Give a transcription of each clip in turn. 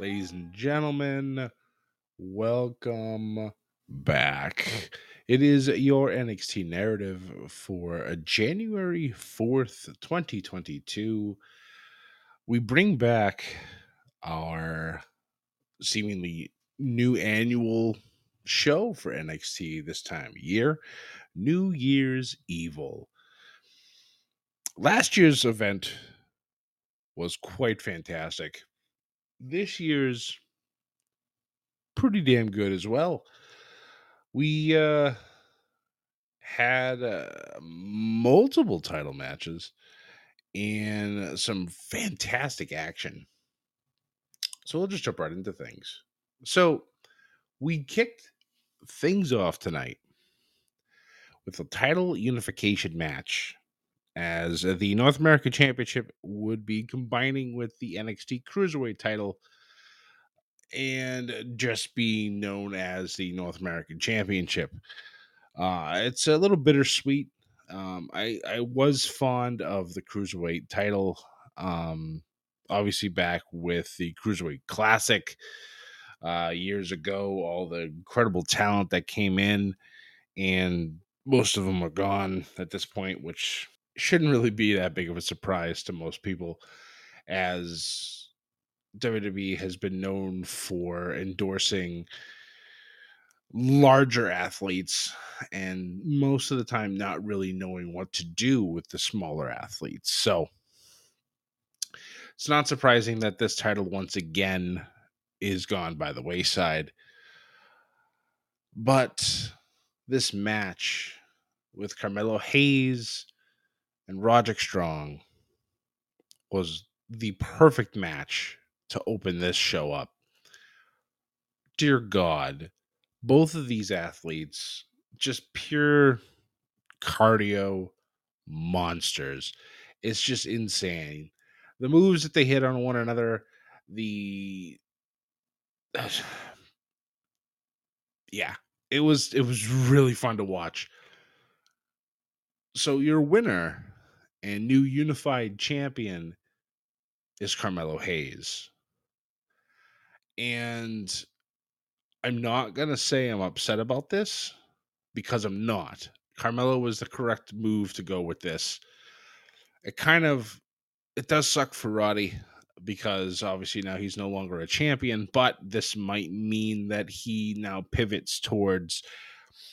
Ladies and gentlemen, welcome back. It is your NXT narrative for uh, January 4th, 2022. We bring back our seemingly new annual show for NXT this time of year New Year's Evil. Last year's event was quite fantastic this year's pretty damn good as well. We uh, had uh, multiple title matches and some fantastic action. So we'll just jump right into things. So we kicked things off tonight with a title unification match as the North American Championship would be combining with the NXT Cruiserweight title and just being known as the North American Championship. Uh, it's a little bittersweet. Um, I I was fond of the Cruiserweight title, um, obviously back with the Cruiserweight Classic uh, years ago. All the incredible talent that came in, and most of them are gone at this point, which shouldn't really be that big of a surprise to most people as WWE has been known for endorsing larger athletes and most of the time not really knowing what to do with the smaller athletes. So it's not surprising that this title once again is gone by the wayside. But this match with Carmelo Hayes and Roderick Strong was the perfect match to open this show up. Dear God, both of these athletes, just pure cardio monsters. It's just insane. The moves that they hit on one another, the yeah, it was it was really fun to watch. So your winner and new unified champion is Carmelo Hayes. And I'm not going to say I'm upset about this because I'm not. Carmelo was the correct move to go with this. It kind of it does suck for Roddy because obviously now he's no longer a champion, but this might mean that he now pivots towards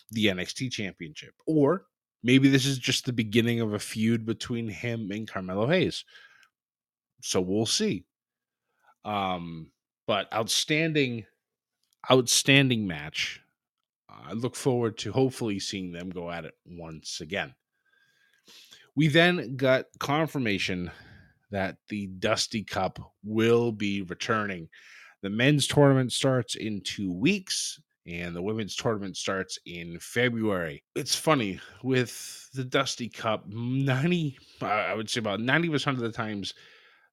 the NXT championship or maybe this is just the beginning of a feud between him and Carmelo Hayes. So we'll see. Um, but outstanding, outstanding match. I look forward to hopefully seeing them go at it once again. We then got confirmation that the Dusty Cup will be returning. The men's tournament starts in two weeks and the women's tournament starts in February. It's funny with the Dusty Cup, 90, I would say about 90% of the times,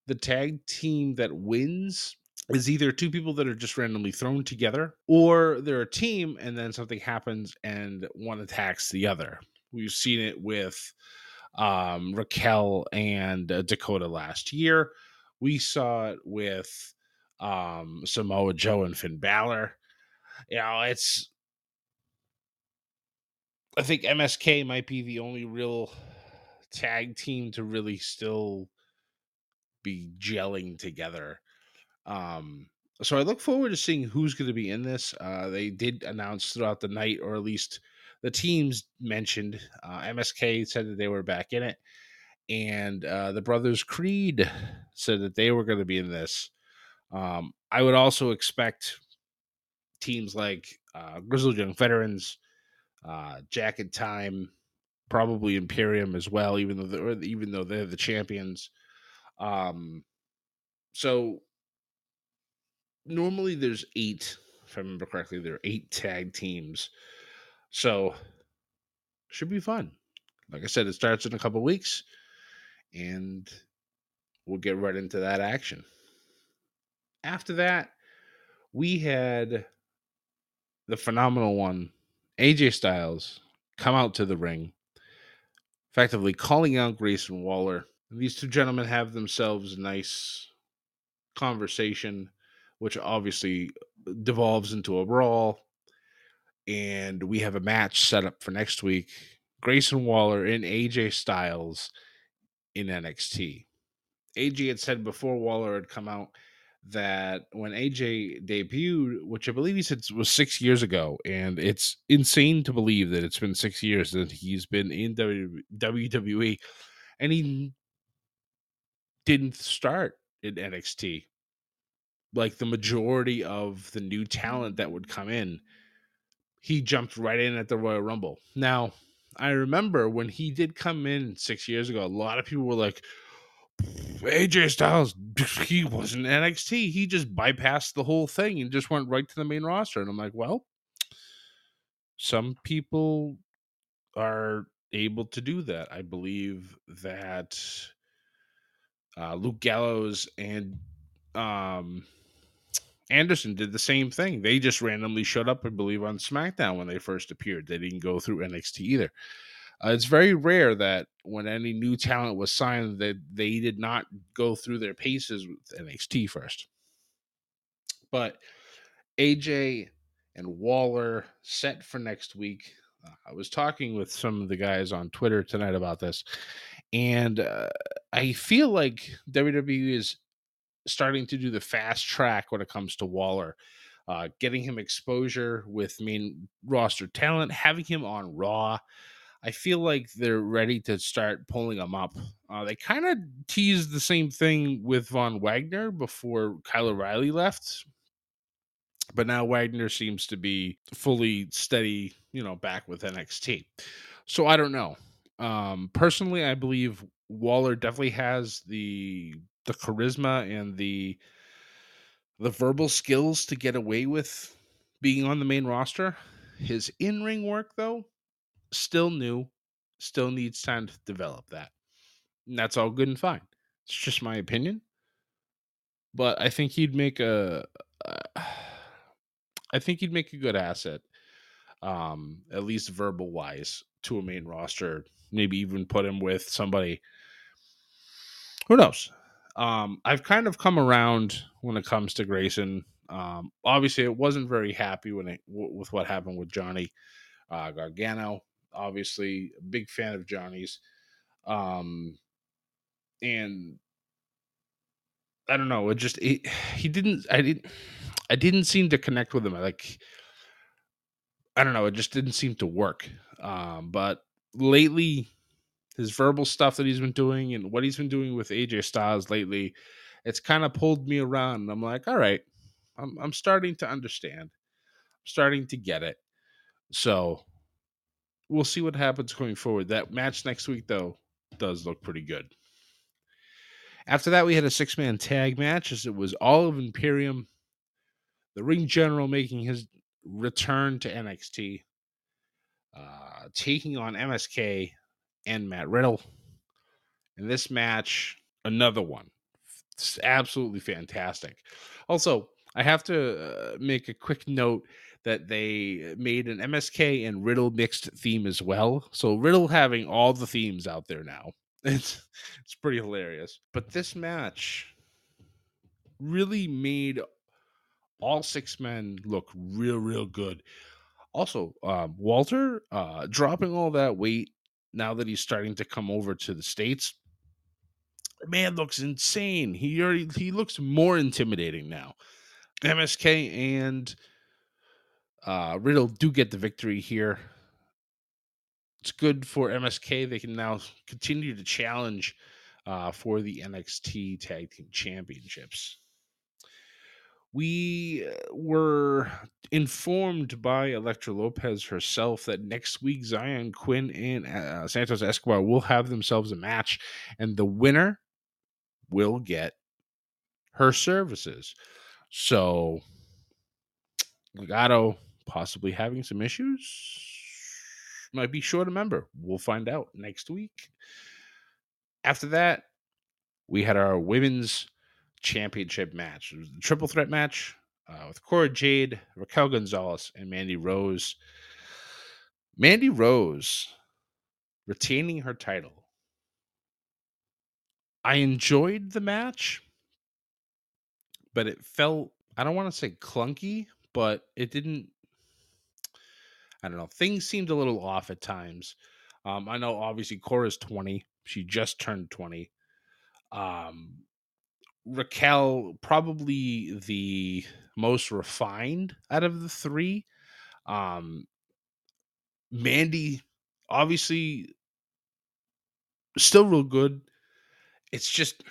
the tag team that wins is either two people that are just randomly thrown together or they're a team and then something happens and one attacks the other. We've seen it with um, Raquel and uh, Dakota last year. We saw it with um, Samoa Joe and Finn Balor you know, it's I think MSK might be the only real tag team to really still be gelling together. Um, so I look forward to seeing who's going to be in this. Uh, they did announce throughout the night, or at least the teams mentioned. Uh, MSK said that they were back in it, and uh, the brothers Creed said that they were going to be in this. Um, I would also expect teams like uh, Grizzled Young Veterans, uh, Jacket Time, probably Imperium as well, even though they're, even though they're the champions. Um, so normally there's eight, if I remember correctly, there are eight tag teams. So should be fun. Like I said, it starts in a couple weeks, and we'll get right into that action. After that, we had the phenomenal one, AJ Styles, come out to the ring, effectively calling out Grayson Waller. And these two gentlemen have themselves a nice conversation, which obviously devolves into a brawl. And we have a match set up for next week Grayson Waller and AJ Styles in NXT. AJ had said before Waller had come out that when AJ debuted, which I believe he said was six years ago, and it's insane to believe that it's been six years that he's been in WWE, and he didn't start in NXT. Like the majority of the new talent that would come in, he jumped right in at the Royal Rumble. Now, I remember when he did come in six years ago, a lot of people were like, AJ Styles, he wasn't NXT. He just bypassed the whole thing and just went right to the main roster. And I'm like, well, some people are able to do that. I believe that uh, Luke Gallows and um, Anderson did the same thing. They just randomly showed up, I believe, on SmackDown when they first appeared. They didn't go through NXT either. Uh, it's very rare that when any new talent was signed, that they did not go through their paces with NXT first. But AJ and Waller set for next week. Uh, I was talking with some of the guys on Twitter tonight about this, and uh, I feel like WWE is starting to do the fast track when it comes to Waller. Uh, getting him exposure with main roster talent, having him on Raw, I feel like they're ready to start pulling them up. Uh, they kind of teased the same thing with Von Wagner before Kyle O'Reilly left, but now Wagner seems to be fully steady, you know, back with NXT. So I don't know. Um, personally, I believe Waller definitely has the the charisma and the the verbal skills to get away with being on the main roster. His in ring work, though, still new, still needs time to develop that. And that's all good and fine. It's just my opinion. But I think he'd make a. Uh, I think he'd make a good asset, um, at least verbal wise, to a main roster. Maybe even put him with somebody. Who knows? Um, I've kind of come around when it comes to Grayson. Um, obviously, it wasn't very happy when it w- with what happened with Johnny uh, Gargano obviously a big fan of Johnny's. Um, and I don't know, it just it, he didn't I didn't I didn't seem to connect with him. Like I don't know, it just didn't seem to work. Um, but lately his verbal stuff that he's been doing and what he's been doing with AJ Styles lately, it's kind of pulled me around. I'm like, all right, I'm I'm starting to understand. I'm starting to get it. So we'll see what happens going forward. That match next week, though, does look pretty good. After that, we had a six man tag match as it was all of Imperium, the ring general making his return to NXT, uh, taking on MSK and Matt Riddle. In this match, another one. It's absolutely fantastic. Also, I have to uh, make a quick note that they made an MSK and Riddle mixed theme as well. So Riddle having all the themes out there now. It's it's pretty hilarious. But this match really made all six men look real real good. Also, um, Walter uh, dropping all that weight now that he's starting to come over to the states. Man looks insane. He already he looks more intimidating now. MSK and uh, Riddle do get the victory here. It's good for MSK. They can now continue to challenge uh, for the NXT Tag Team Championships. We uh, were informed by Elektra Lopez herself that next week Xyon Quinn and uh, Santos Escobar will have themselves a match, and the winner will get her services. So, Legado possibly having some issues. Might be short a member. We'll find out next week. After that, we had our women's championship match. It was the triple threat match uh, with Cora Jade, Raquel Gonzalez, and Mandy Rose. Mandy Rose retaining her title. I enjoyed the match, but it felt, I don't want to say clunky, but it didn't I don't know. Things seemed a little off at times. Um, I know obviously Cora's 20. She just turned 20. Um, Raquel, probably the most refined out of the three. Um, Mandy, obviously, still real good. It's just,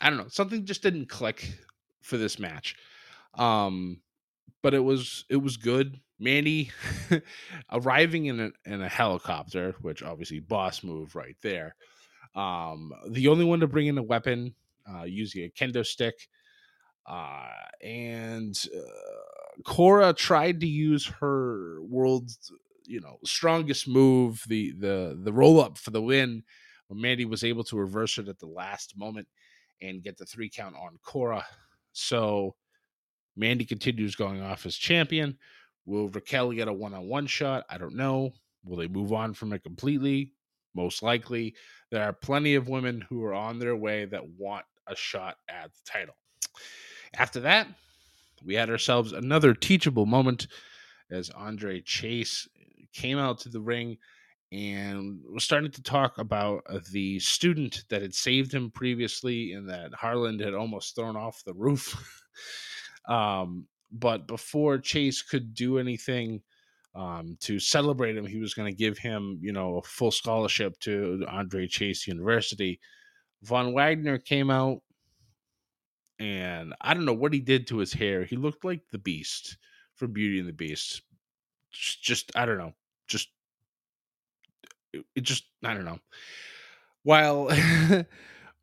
I don't know, something just didn't click for this match. Um, but it was it was good. Mandy arriving in a in a helicopter, which obviously boss move right there. Um, the only one to bring in a weapon, uh, using a kendo stick. Uh, and uh, Cora tried to use her world's, you know, strongest move, the the the roll up for the win. Mandy was able to reverse it at the last moment and get the three count on Cora. So Mandy continues going off as champion. Will Raquel get a one on one shot? I don't know. Will they move on from it completely? Most likely. There are plenty of women who are on their way that want a shot at the title. After that, we had ourselves another teachable moment as Andre Chase came out to the ring and was starting to talk about the student that had saved him previously and that Harland had almost thrown off the roof. Um, but before Chase could do anything um, to celebrate him, he was going to give him, you know, a full scholarship to Andre Chase University. Von Wagner came out, and I don't know what he did to his hair. He looked like the Beast from Beauty and the Beast. Just, just I don't know. Just it, it just I don't know. While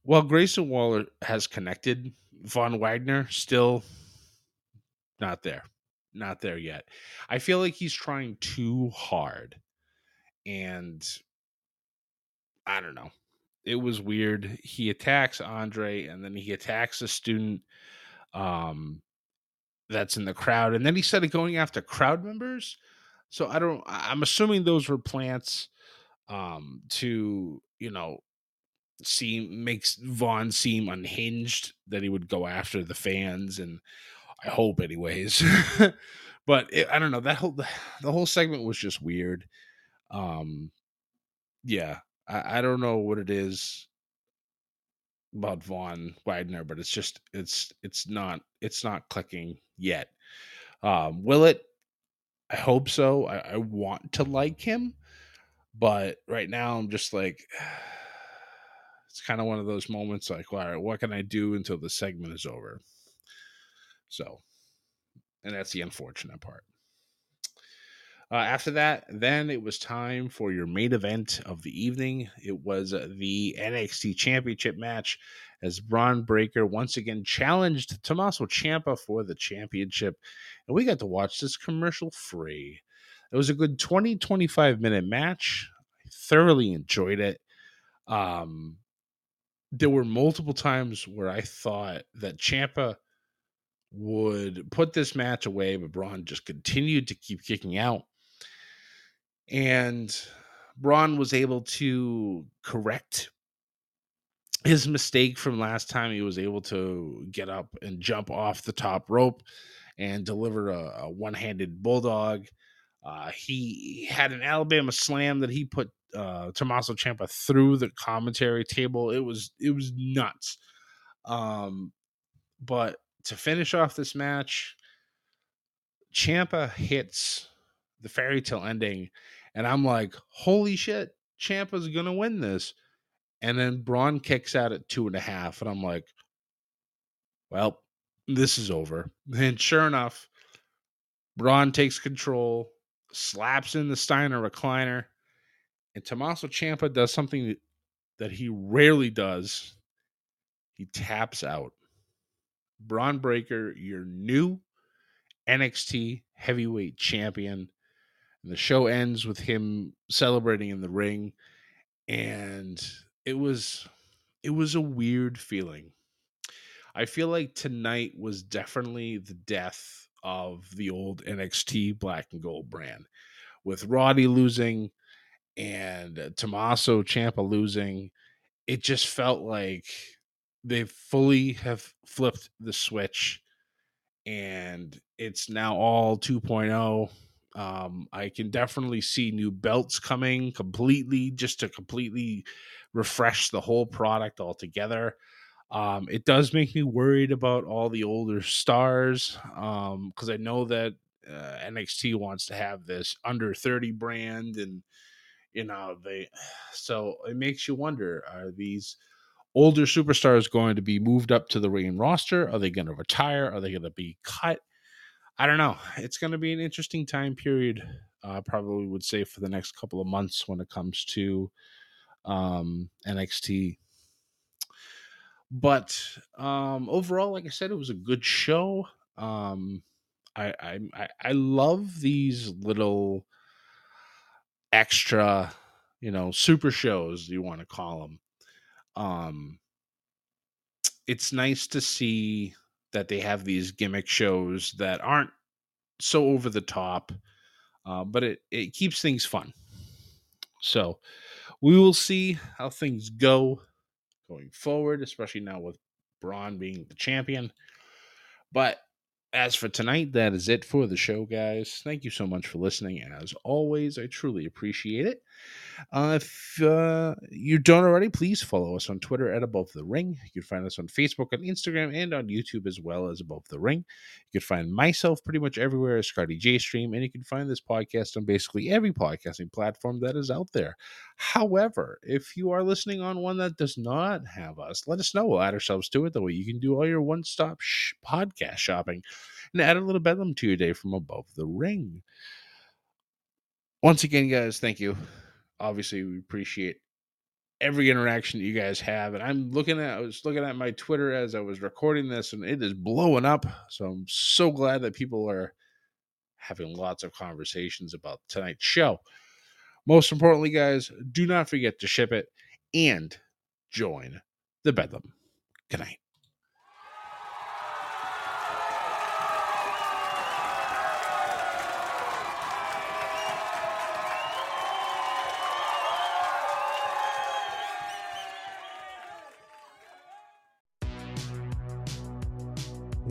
while Grayson Waller has connected, Von Wagner still not there. Not there yet. I feel like he's trying too hard. And I don't know. It was weird. He attacks Andre and then he attacks a student um that's in the crowd and then he started going after crowd members. So I don't I'm assuming those were plants um to, you know, seem makes Von seem unhinged that he would go after the fans and I hope, anyways. but it, I don't know that whole the whole segment was just weird. Um, yeah, I, I don't know what it is about Von Wagner, but it's just it's it's not it's not clicking yet. Um, will it? I hope so. I, I want to like him, but right now I'm just like it's kind of one of those moments like, all right, what can I do until the segment is over? So, and that's the unfortunate part. Uh, after that, then it was time for your main event of the evening. It was uh, the NXT Championship match as Bron Breakker once again challenged Tommaso Ciampa for the championship. And we got to watch this commercial free. It was a good 20 25 minute match. I thoroughly enjoyed it. Um, there were multiple times where I thought that Ciampa would put this match away, but Bron just continued to keep kicking out. And Bron was able to correct his mistake from last time. He was able to get up and jump off the top rope and deliver a, a one handed bulldog. Uh, he had an Alabama slam that he put uh, Tommaso Ciampa through the commentary table. It was it was nuts. Um, but to finish off this match, Ciampa hits the fairy tale ending, and I'm like, holy shit, Ciampa's gonna win this. And then Bron kicks out at two and a half, and I'm like, well, this is over. And sure enough, Bron takes control, slaps in the Steiner recliner, and Tommaso Ciampa does something that he rarely does. He taps out. Bron Breakker, your new NXT heavyweight champion. And the show ends with him celebrating in the ring. And it was it was a weird feeling. I feel like tonight was definitely the death of the old NXT black and gold brand. With Roddy losing and Tommaso Ciampa losing, it just felt like they fully have flipped the switch and it's now all 2.0 um, i can definitely see new belts coming completely just to completely refresh the whole product altogether. Um, it does make me worried about all the older stars because um, i know that uh, nxt wants to have this under 30 brand and you know they so it makes you wonder are these older superstars going to be moved up to the ring roster? Are they going to retire? Are they going to be cut? I don't know. It's going to be an interesting time period. I uh, probably would say for the next couple of months when it comes to um, NXT. But um, overall, like I said, it was a good show. Um, I, I I love these little extra, you know, super shows you want to call them um it's nice to see that they have these gimmick shows that aren't so over the top uh, but it it keeps things fun so we will see how things go going forward especially now with bron being the champion but as for tonight, that is it for the show, guys. Thank you so much for listening. As always, I truly appreciate it. Uh, if uh, you don't already, please follow us on Twitter at Above the Ring. You can find us on Facebook and Instagram and on YouTube as well as Above the Ring. You can find myself pretty much everywhere as Scotty J Stream, and you can find this podcast on basically every podcasting platform that is out there. However, if you are listening on one that does not have us, let us know. We'll add ourselves to it. That way you can do all your one stop sh- podcast shopping and add a little bedlam to your day from above the ring. Once again, guys, thank you. Obviously, we appreciate every interaction that you guys have. And I'm looking at, I was looking at my Twitter as I was recording this, and it is blowing up. So I'm so glad that people are having lots of conversations about tonight's show. Most importantly, guys, do not forget to ship it and join the Bedlam. Good night.